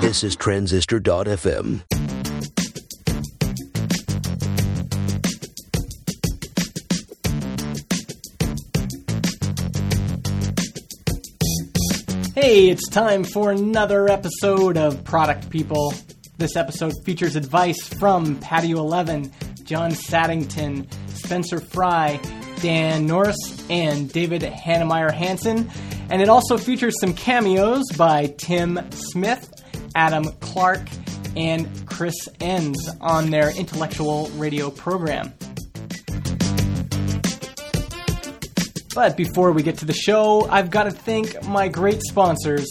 This is Transistor.fm. Hey, it's time for another episode of Product People. This episode features advice from Patio 11, John Saddington, Spencer Fry, Dan Norris, and David Heinemeier Hansson. And it also features some cameos by Tim Smith, Adam Clark, and Chris Enns on their intellectual radio program. But before we get to the show, I've got to thank my great sponsors.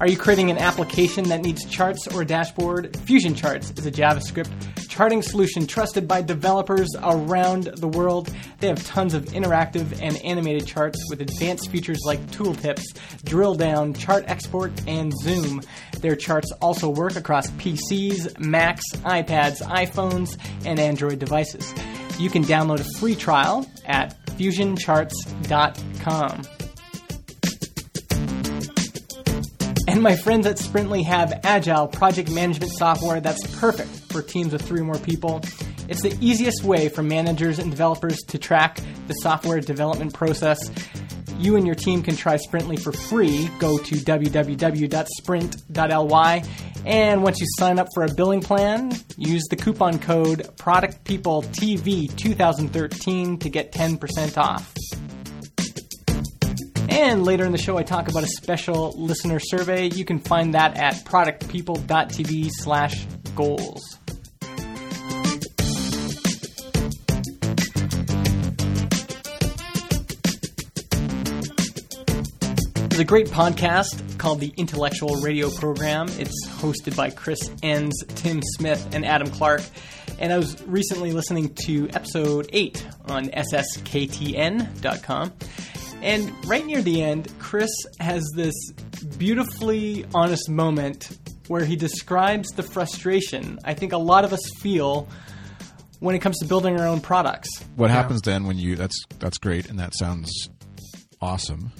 Are you creating an application that needs charts or a dashboard? Fusion Charts is a JavaScript charting solution trusted by developers around the world. They have tons of interactive and animated charts with advanced features like tooltips, drill down, chart export, and zoom. Their charts also work across PCs, Macs, iPads, iPhones, and Android devices. You can download a free trial at fusioncharts.com. And my friends at Sprintly have agile project management software that's perfect for teams of three or more people. It's the easiest way for managers and developers to track the software development process. You and your team can try Sprintly for free. Go to www.sprint.ly and once you sign up for a billing plan, use the coupon code ProductPeopleTV2013 to get 10% off. And later in the show, I talk about a special listener survey. You can find that at productpeople.tv slash goals. There's a great podcast called the Intellectual Radio Program. It's hosted by Chris Enns, Tim Smith, and Adam Clark. And I was recently listening to episode 8 on SSKTN.com. And right near the end, Chris has this beautifully honest moment where he describes the frustration I think a lot of us feel when it comes to building our own products. What happens then when you that's that's great and that sounds awesome.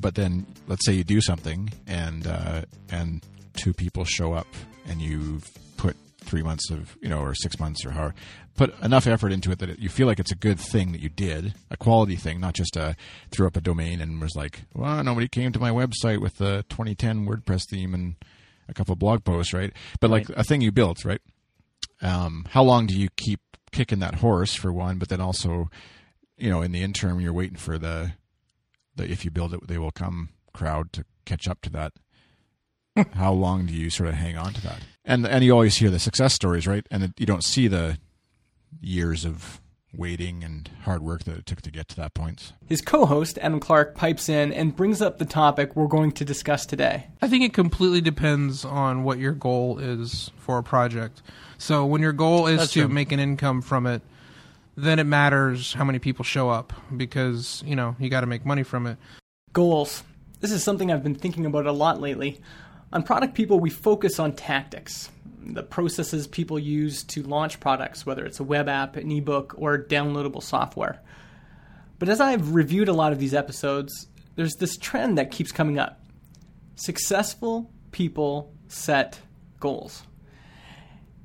But then let's say you do something and uh, and two people show up and you've put three months of you know or six months or however put enough effort into it that it, you feel like it's a good thing that you did a quality thing not just uh, threw up a domain and was like well nobody came to my website with the 2010 WordPress theme and a couple blog posts right? But like a thing you built right? Um, how long do you keep kicking that horse for one but then also you know in the interim you're waiting for the the if you build it they will come crowd to catch up to that how long do you sort of hang on to that and and you always hear the success stories right and it, you don't see the years of waiting and hard work that it took to get to that point His co host, Adam Clark, pipes in and brings up the topic we're going to discuss today. I think it completely depends on what your goal is for a project. So when your goal is That's to true. make an income from it, then it matters how many people show up because, you know, you got to make money from it. Goals. This is something I've been thinking about a lot lately. On Product People, we focus on tactics, the processes people use to launch products, whether it's a web app, an ebook, or downloadable software. But as I've reviewed a lot of these episodes, there's this trend that keeps coming up. Successful people set goals.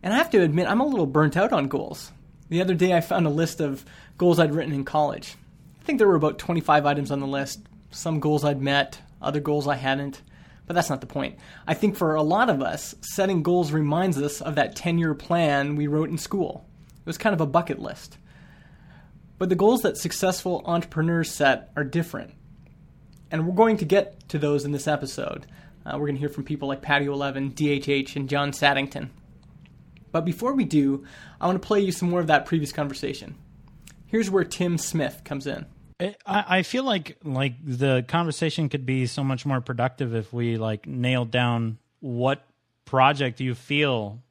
And I have to admit, I'm a little burnt out on goals. The other day, I found a list of goals I'd written in college. I think there were about 25 items on the list. Some goals I'd met, other goals I hadn't. But that's not the point. I think for a lot of us, setting goals reminds us of that 10 year plan we wrote in school. It was kind of a bucket list. But the goals that successful entrepreneurs set are different. And we're going to get to those in this episode. Uh, we're going to hear from people like Patio 11, DHH, and John Saddington. But before we do, I want to play you some more of that previous conversation. Here's where Tim Smith comes in. I, I feel like like the conversation could be so much more productive if we like nailed down what project you feel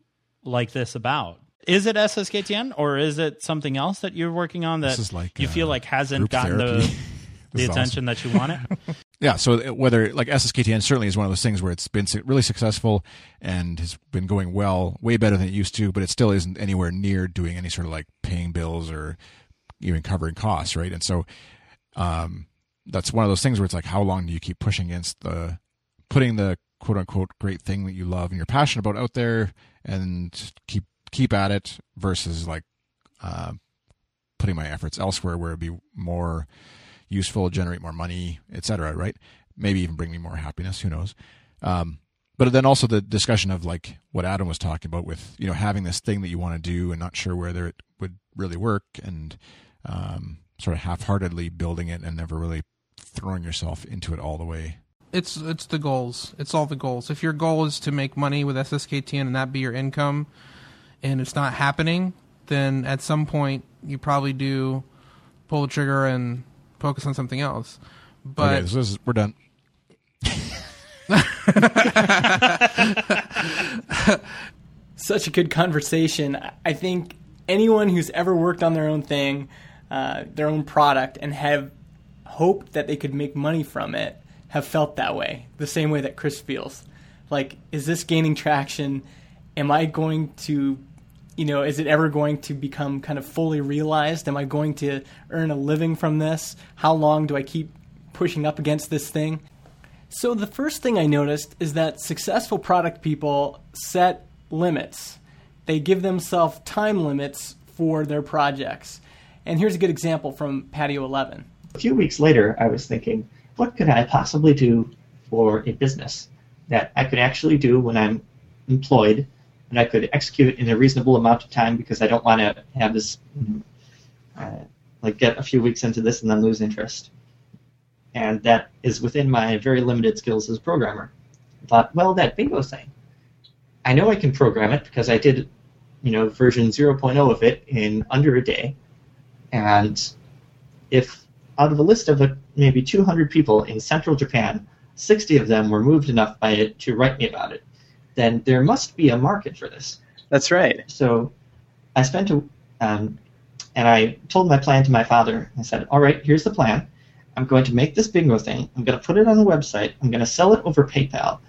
like this about. Is it SSKTN or is it something else that you're working on that like, you feel uh, like hasn't gotten therapy. the the is attention that you want it? Yeah, so whether like SSKTN certainly is one of those things where it's been really successful and has been going well, way better than it used to, but it still isn't anywhere near doing any sort of like paying bills or even covering costs, right? And so um, that's one of those things where it's like, how long do you keep pushing against the putting the quote unquote great thing that you love and you're passionate about out there and keep keep at it versus like uh, putting my efforts elsewhere where it'd be more useful, generate more money, etc. Right? Maybe even bring me more happiness. Who knows? Um, but then also the discussion of like what Adam was talking about with you know having this thing that you want to do and not sure whether it would really work and um, sort of half-heartedly building it and never really throwing yourself into it all the way. It's it's the goals. It's all the goals. If your goal is to make money with SSKTN and that be your income, and it's not happening, then at some point you probably do pull the trigger and focus on something else. But okay, so this is, we're done. Such a good conversation. I think anyone who's ever worked on their own thing, uh, their own product, and have hoped that they could make money from it have felt that way, the same way that Chris feels. Like, is this gaining traction? Am I going to, you know, is it ever going to become kind of fully realized? Am I going to earn a living from this? How long do I keep pushing up against this thing? So, the first thing I noticed is that successful product people set limits. They give themselves time limits for their projects. And here's a good example from Patio 11. A few weeks later, I was thinking, what could I possibly do for a business that I could actually do when I'm employed and I could execute in a reasonable amount of time because I don't want to have this, uh, like, get a few weeks into this and then lose interest. And that is within my very limited skills as a programmer. I thought, well, that bingo thing, I know I can program it because I did, you know, version 0.0 of it in under a day, and if out of a list of uh, maybe 200 people in central Japan, 60 of them were moved enough by it to write me about it, then there must be a market for this. That's right. So I spent a, um, and I told my plan to my father. I said, all right, here's the plan I'm going to make this bingo thing. I'm going to put it on a website. I'm going to sell it over PayPal.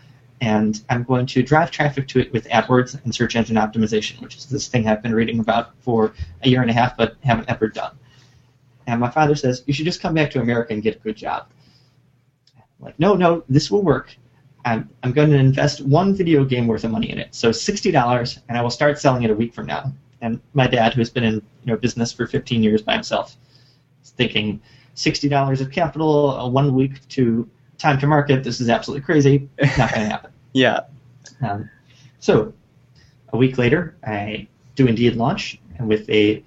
And I'm going to drive traffic to it with AdWords and search engine optimization, which is this thing I've been reading about for a year and a half but haven't ever done. And my father says, You should just come back to America and get a good job. I'm like, no, no, this will work. I'm, I'm going to invest one video game worth of money in it. So $60, and I will start selling it a week from now. And my dad, who has been in you know, business for 15 years by himself, is thinking, sixty dollars of capital, uh, one week to time to market. This is absolutely crazy. Not going to happen. yeah. Um, so a week later, I do indeed launch and with a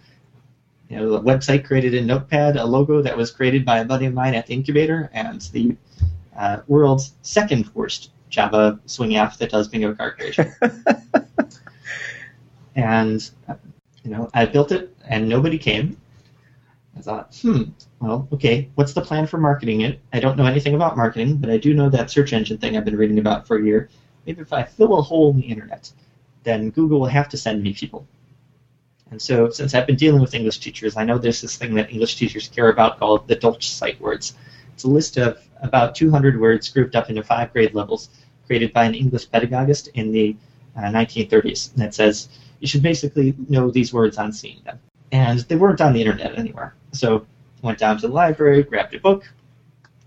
you know, a website created in Notepad, a logo that was created by a buddy of mine at the incubator, and the uh, world's second worst Java Swing app that does bingo card creation. and uh, you know, I built it, and nobody came. I thought, hmm, well, okay, what's the plan for marketing it? I don't know anything about marketing, but I do know that search engine thing I've been reading about for a year. Maybe if I fill a hole in the internet, then Google will have to send me people. And so, since I've been dealing with English teachers, I know there's this thing that English teachers care about called the Dolch sight words. It's a list of about 200 words grouped up into five grade levels, created by an English pedagogist in the uh, 1930s. And it says you should basically know these words on seeing them. And they weren't on the internet anywhere. So I went down to the library, grabbed a book,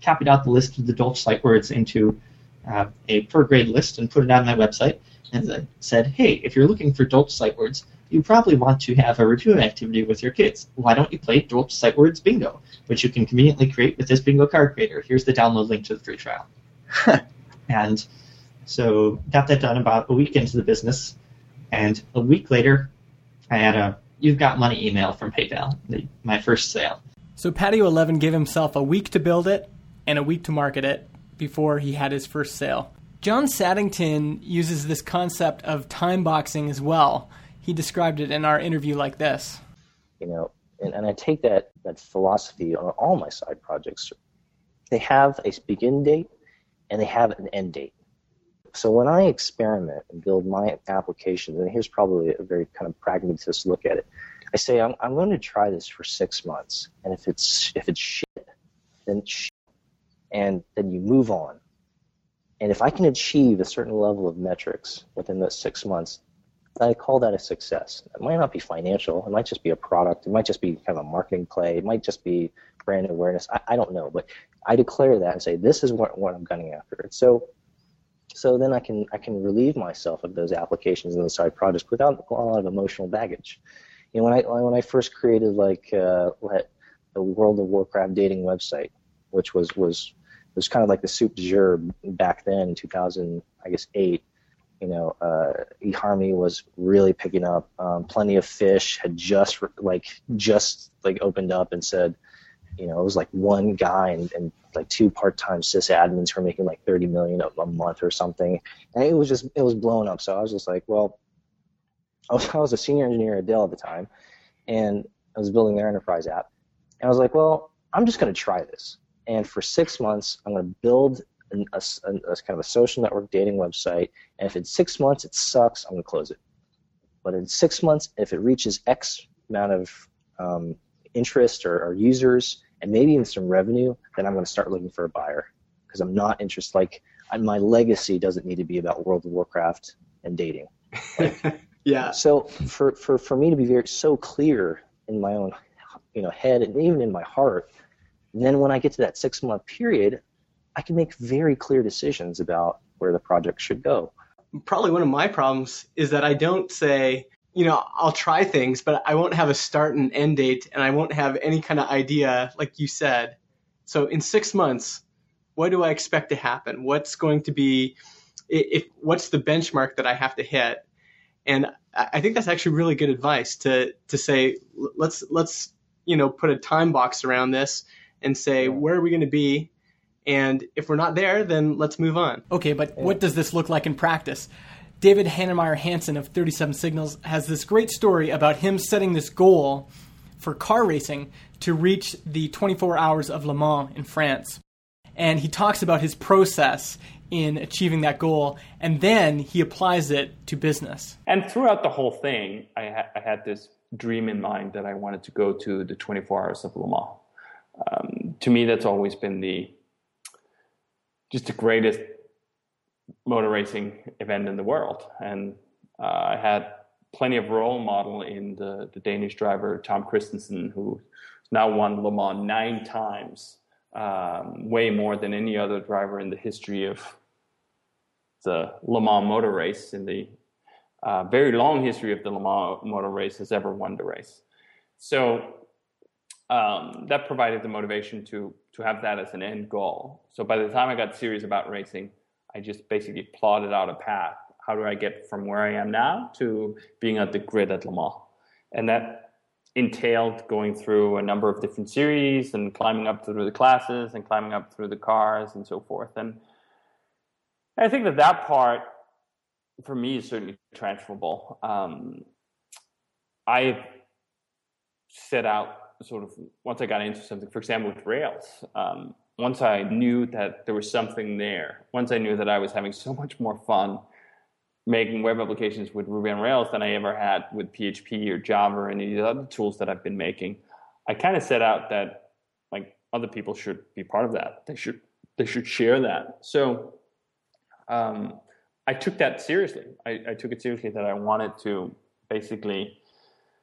copied out the list of the Dolch sight words into uh, a per grade list, and put it on my website. And said, hey, if you're looking for Dolch sight words, you probably want to have a review activity with your kids. Why don't you play Dolch sight words bingo, which you can conveniently create with this bingo card creator? Here's the download link to the free trial. and so got that done about a week into the business, and a week later, I had a you've got money email from PayPal, the, my first sale. So Patio 11 gave himself a week to build it and a week to market it before he had his first sale. John Saddington uses this concept of time boxing as well. He described it in our interview like this. You know, and, and I take that, that philosophy on all my side projects. They have a begin date and they have an end date. So when I experiment and build my applications, and here's probably a very kind of pragmatist look at it, I say I'm, I'm going to try this for six months, and if it's if it's shit, then it's shit. and then you move on. And if I can achieve a certain level of metrics within those six months, I call that a success. It might not be financial. It might just be a product. It might just be kind of a marketing play. It might just be brand awareness. I, I don't know, but I declare that and say this is what, what I'm gunning after. So So then I can I can relieve myself of those applications and those side projects without a lot of emotional baggage. You know, when I when I first created like uh, the World of Warcraft dating website, which was was was kind of like the soup de jour back then in 2000, I guess eight. You know, uh, eHarmony was really picking up. Um, Plenty of Fish had just like just like opened up and said, you know, it was like one guy and, and like two part-time sysadmins who were making like 30 million a, a month or something, and it was just it was blown up. So I was just like, well, I was, I was a senior engineer at Dell at the time, and I was building their enterprise app, and I was like, well, I'm just going to try this, and for six months, I'm going to build an, a, a, a kind of a social network dating website, and if in six months it sucks, I'm going to close it. But in six months, if it reaches X amount of um, interest or, or users and maybe even some revenue, then I'm going to start looking for a buyer because I'm not interested. Like my legacy doesn't need to be about World of Warcraft and dating. Like, yeah. So for, for, for me to be very so clear in my own you know head and even in my heart, then when I get to that six month period, I can make very clear decisions about where the project should go. Probably one of my problems is that I don't say, you know, I'll try things, but I won't have a start and end date, and I won't have any kind of idea, like you said. So in six months, what do I expect to happen? What's going to be, if what's the benchmark that I have to hit? And I think that's actually really good advice to to say let's let's you know put a time box around this and say where are we going to be and if we're not there then let's move on okay but what does this look like in practice David Heinemeier Hansson of 37 Signals has this great story about him setting this goal for car racing to reach the 24 hours of Le Mans in France. And he talks about his process in achieving that goal, and then he applies it to business. And throughout the whole thing, I, ha- I had this dream in mind that I wanted to go to the 24 hours of Le Mans. Um, to me, that's always been the just the greatest motor racing event in the world. And uh, I had plenty of role model in the, the Danish driver Tom Kristensen, who now won Le Mans nine times, um, way more than any other driver in the history of the Le Mans motor race in the uh, very long history of the Le Mans motor race has ever won the race. So um, that provided the motivation to to have that as an end goal. So by the time I got serious about racing, I just basically plotted out a path. How do I get from where I am now to being at the grid at Le Mans? And that entailed going through a number of different series and climbing up through the classes and climbing up through the cars and so forth. And I think that that part, for me, is certainly transferable. Um, I set out sort of once I got into something, for example, with Rails. Um, once I knew that there was something there, once I knew that I was having so much more fun making web applications with Ruby on Rails than I ever had with PHP or Java or any of the other tools that I've been making, I kind of set out that like other people should be part of that. They should they should share that. So um, I took that seriously. I, I took it seriously that I wanted to basically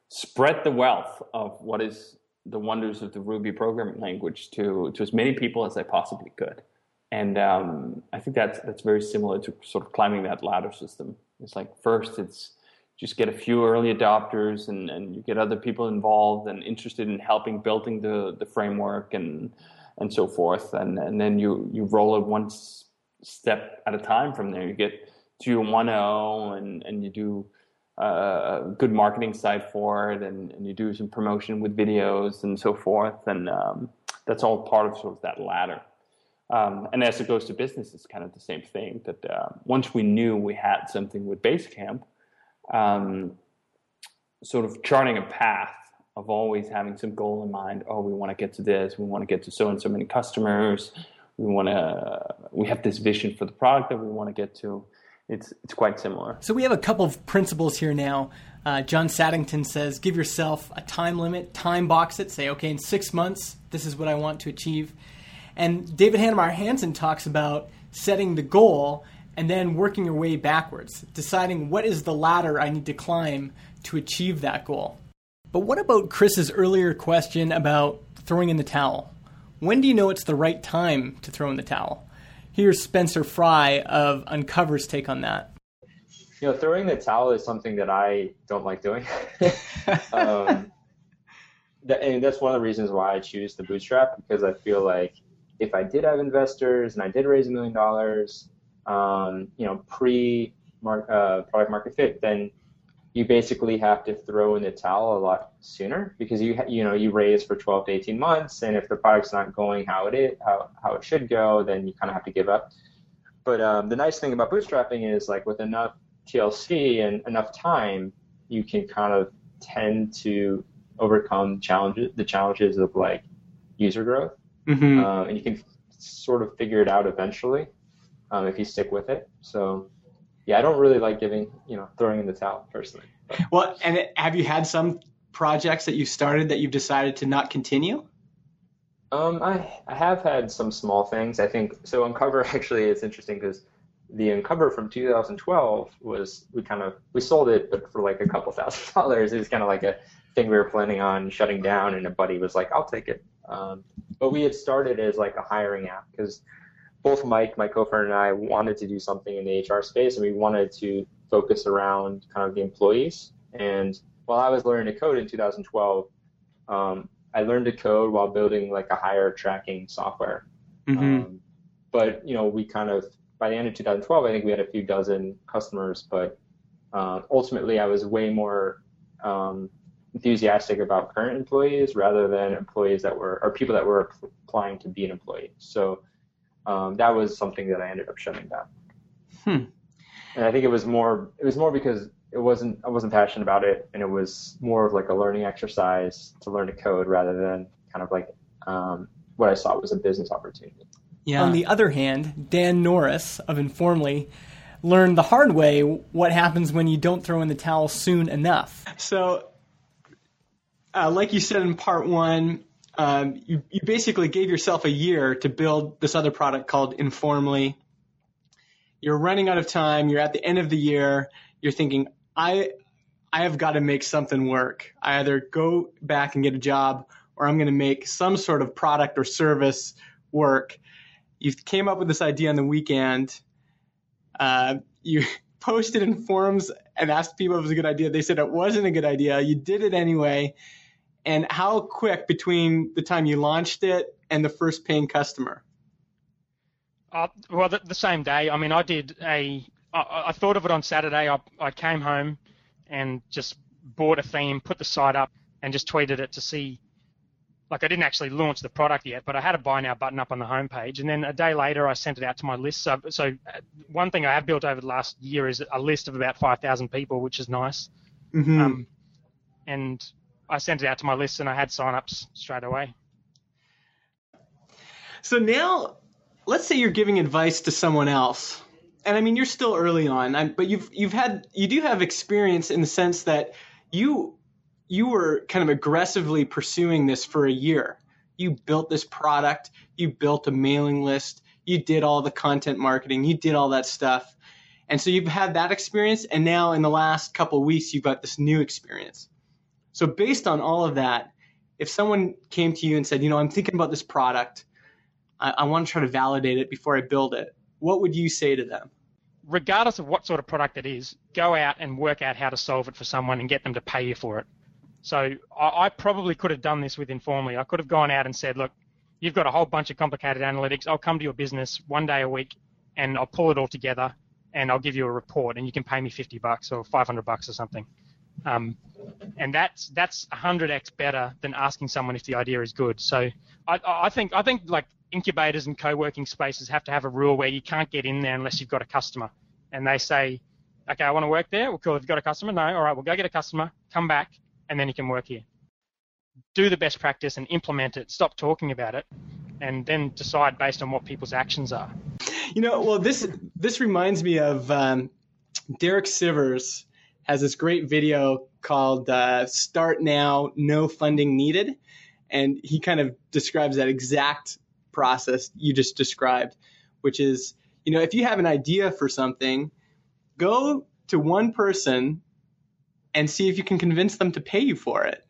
spread the wealth of what is the wonders of the Ruby programming language to to as many people as I possibly could. And um, I think that's that's very similar to sort of climbing that ladder system. It's like first it's just get a few early adopters and, and you get other people involved and interested in helping building the, the framework and and so forth. And and then you you roll it one step at a time from there. You get to 1.0 and, and you do a good marketing site for it and, and, you do some promotion with videos and so forth. And um, that's all part of sort of that ladder. Um, and as it goes to business, it's kind of the same thing that uh, once we knew we had something with Basecamp, um, sort of charting a path of always having some goal in mind. Oh, we want to get to this. We want to get to so and so many customers. We want to. We have this vision for the product that we want to get to it's it's quite similar. So we have a couple of principles here now. Uh, John Saddington says, give yourself a time limit, time box it. Say, okay, in six months, this is what I want to achieve. And David Heinemeier Hansson talks about setting the goal and then working your way backwards, deciding what is the ladder I need to climb to achieve that goal. But what about Chris's earlier question about throwing in the towel? When do you know it's the right time to throw in the towel? Here's Spencer Fry of Uncover's take on that. You know, throwing the towel is something that I don't like doing. um, that, and that's one of the reasons why I choose the bootstrap because I feel like if I did have investors and I did raise a million dollars, um, you know, pre uh, product market fit, then you basically have to throw in the towel a lot sooner because you you know you raise for 12 to 18 months, and if the product's not going how it is how how it should go, then you kind of have to give up. But um, the nice thing about bootstrapping is like with enough TLC and enough time, you can kind of tend to overcome challenges the challenges of like user growth, mm-hmm. uh, and you can sort of figure it out eventually um, if you stick with it. So yeah, I don't really like giving, you know, throwing in the towel personally. But. Well, and it, have you had some projects that you started that you've decided to not continue? Um, I I have had some small things. I think so. Uncover actually, it's interesting because the Uncover from 2012 was we kind of we sold it, but for like a couple thousand dollars. It was kind of like a thing we were planning on shutting down, and a buddy was like, "I'll take it." Um, but we had started as like a hiring app because both Mike, my co-founder, and I wanted to do something in the HR space, and we wanted to focus around kind of the employees. And while I was learning to code in 2012, um, I learned to code while building like a hire tracking software. Mm-hmm. Um, but you know, we kind of by the end of 2012, I think we had a few dozen customers. But uh, ultimately, I was way more um, enthusiastic about current employees rather than employees that were or people that were applying to be an employee. So um, that was something that I ended up shutting down. Hmm. And I think it was more it was more because it wasn't I wasn't passionate about it, and it was more of like a learning exercise to learn to code rather than kind of like um, what I saw was a business opportunity. Yeah. On the other hand, Dan Norris of Informly learned the hard way what happens when you don't throw in the towel soon enough. So, uh, like you said in part one, um, you, you basically gave yourself a year to build this other product called Informly. You're running out of time. You're at the end of the year. You're thinking, I, I have got to make something work. I either go back and get a job or I'm going to make some sort of product or service work. You came up with this idea on the weekend. Uh, you posted in forums and asked people if it was a good idea. They said it wasn't a good idea. You did it anyway and how quick between the time you launched it and the first paying customer? Uh, well, the, the, same day. I mean, I did a. I, I thought of it on Saturday. I, I came home and just bought a theme, put the site up, and just tweeted it to see. Like I didn't actually launch the product yet, but I had a buy now button up on the homepage, and then a day later I sent it out to my list. So, so uh, one thing I have built over the last year is a list of about five thousand people, which is nice. Mm-hmm. Um, and I sent it out to my list and I had signups straight away. So now, let's say you're giving advice to someone else, and I mean you're still early on, but you've you've had you do have experience in the sense that you you were kind of aggressively pursuing this for a year. You built this product, you built a mailing list, you did all the content marketing, you did all that stuff. And so you've had that experience, and now in the last couple weeks, you've got this new experience. So based on all of that, if someone came to you and said, you know, I'm thinking about this product, I, I want to try to validate it before I build it, what would you say to them? Regardless of what sort of product it is, go out and work out how to solve it for someone and get them to pay you for it. So I, I probably could have done this with Informly. I could have gone out and said, look, you've got a whole bunch of complicated analytics. I'll come to your business one day a week and I'll pull it all together and I'll give you a report and you can pay me 50 bucks or 500 bucks or something. Um, and that's that's 100x better than asking someone if the idea is good. So I, I think I think like incubators and co-working spaces have to have a rule where you can't get in there unless you've got a customer. And they say, okay, I want to work there. Well, cool. Have you got a customer? No. All right, we'll go get a customer. Come back, and then you can work here. Do the best practice and implement it. Stop talking about it, and then decide based on what people's actions are. You know, well, this this reminds me of um, Derek Sivers has this great video called uh, Start Now, No Funding Needed. And he kind of describes that exact process you just described, which is, you know, if you have an idea for something, go to one person and see if you can convince them to pay you for it.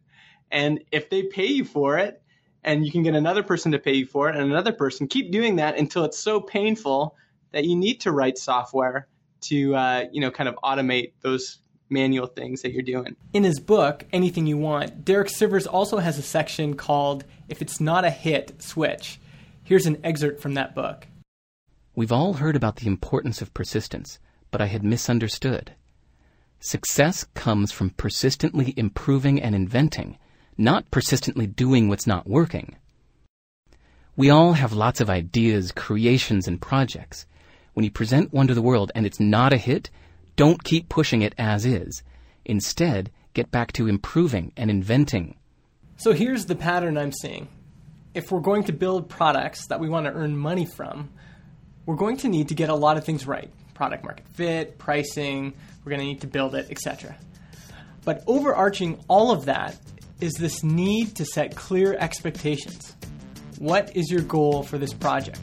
And if they pay you for it, and you can get another person to pay you for it and another person. Keep doing that until it's so painful that you need to write software to uh, you know kind of automate those manual things that you're doing. In his book, Anything You Want, Derek Sivers also has a section called If It's Not a Hit, Switch. Here's an excerpt from that book. We've all heard about the importance of persistence, but I had misunderstood. Success comes from persistently improving and inventing, not persistently doing what's not working. We all have lots of ideas, creations, and projects. When you present one to the world and it's not a hit, don't keep pushing it as is. Instead, get back to improving and inventing. So here's the pattern I'm seeing. If we're going to build products that we want to earn money from, we're going to need to get a lot of things right product market fit, pricing, we're going to need to build it, etc. But overarching all of that is this need to set clear expectations. What is your goal for this project?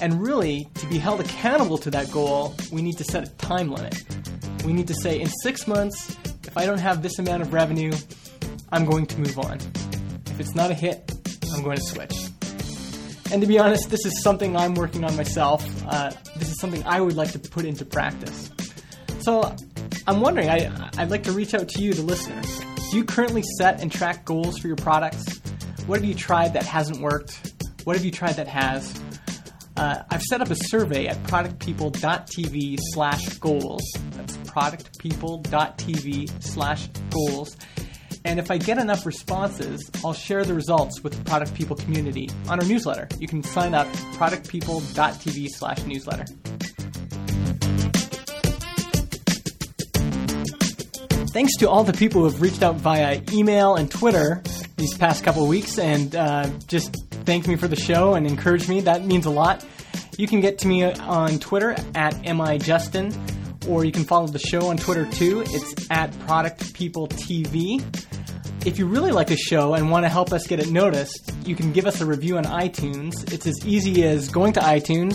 And really, to be held accountable to that goal, we need to set a time limit. We need to say, in six months, if I don't have this amount of revenue, I'm going to move on. If it's not a hit, I'm going to switch. And to be honest, this is something I'm working on myself. Uh, this is something I would like to put into practice. So I'm wondering, I, I'd like to reach out to you, the listener. Do you currently set and track goals for your products? What have you tried that hasn't worked? What have you tried that has? Uh, I've set up a survey at productpeople.tv slash goals. That's productpeople.tv slash goals. And if I get enough responses, I'll share the results with the Product People community on our newsletter. You can sign up productpeople.tv slash newsletter. Thanks to all the people who have reached out via email and Twitter these past couple weeks and uh, just thanked me for the show and encouraged me. That means a lot. You can get to me on Twitter at MIJustin, or you can follow the show on Twitter too. It's at Product People TV. If you really like the show and want to help us get it noticed, you can give us a review on iTunes. It's as easy as going to iTunes,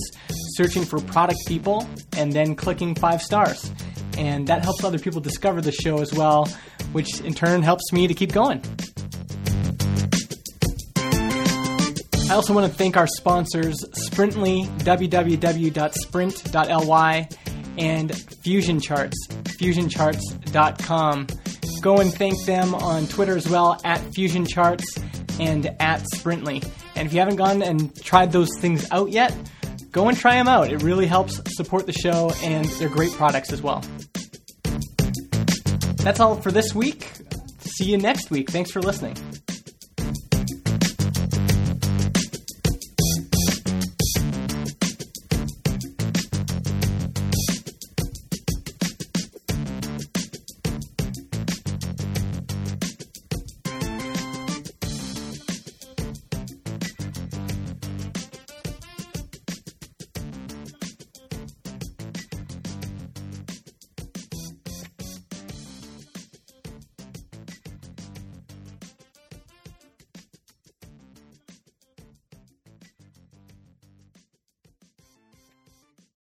searching for Product People, and then clicking five stars and that helps other people discover the show as well, which in turn helps me to keep going. I also want to thank our sponsors, Sprintly, www.sprint.ly, and Fusion Charts, fusioncharts.com. Go and thank them on Twitter as well, at Fusion Charts and at Sprintly. And if you haven't gone and tried those things out yet, go and try them out. It really helps support the show, and they're great products as well. That's all for this week. See you next week. Thanks for listening.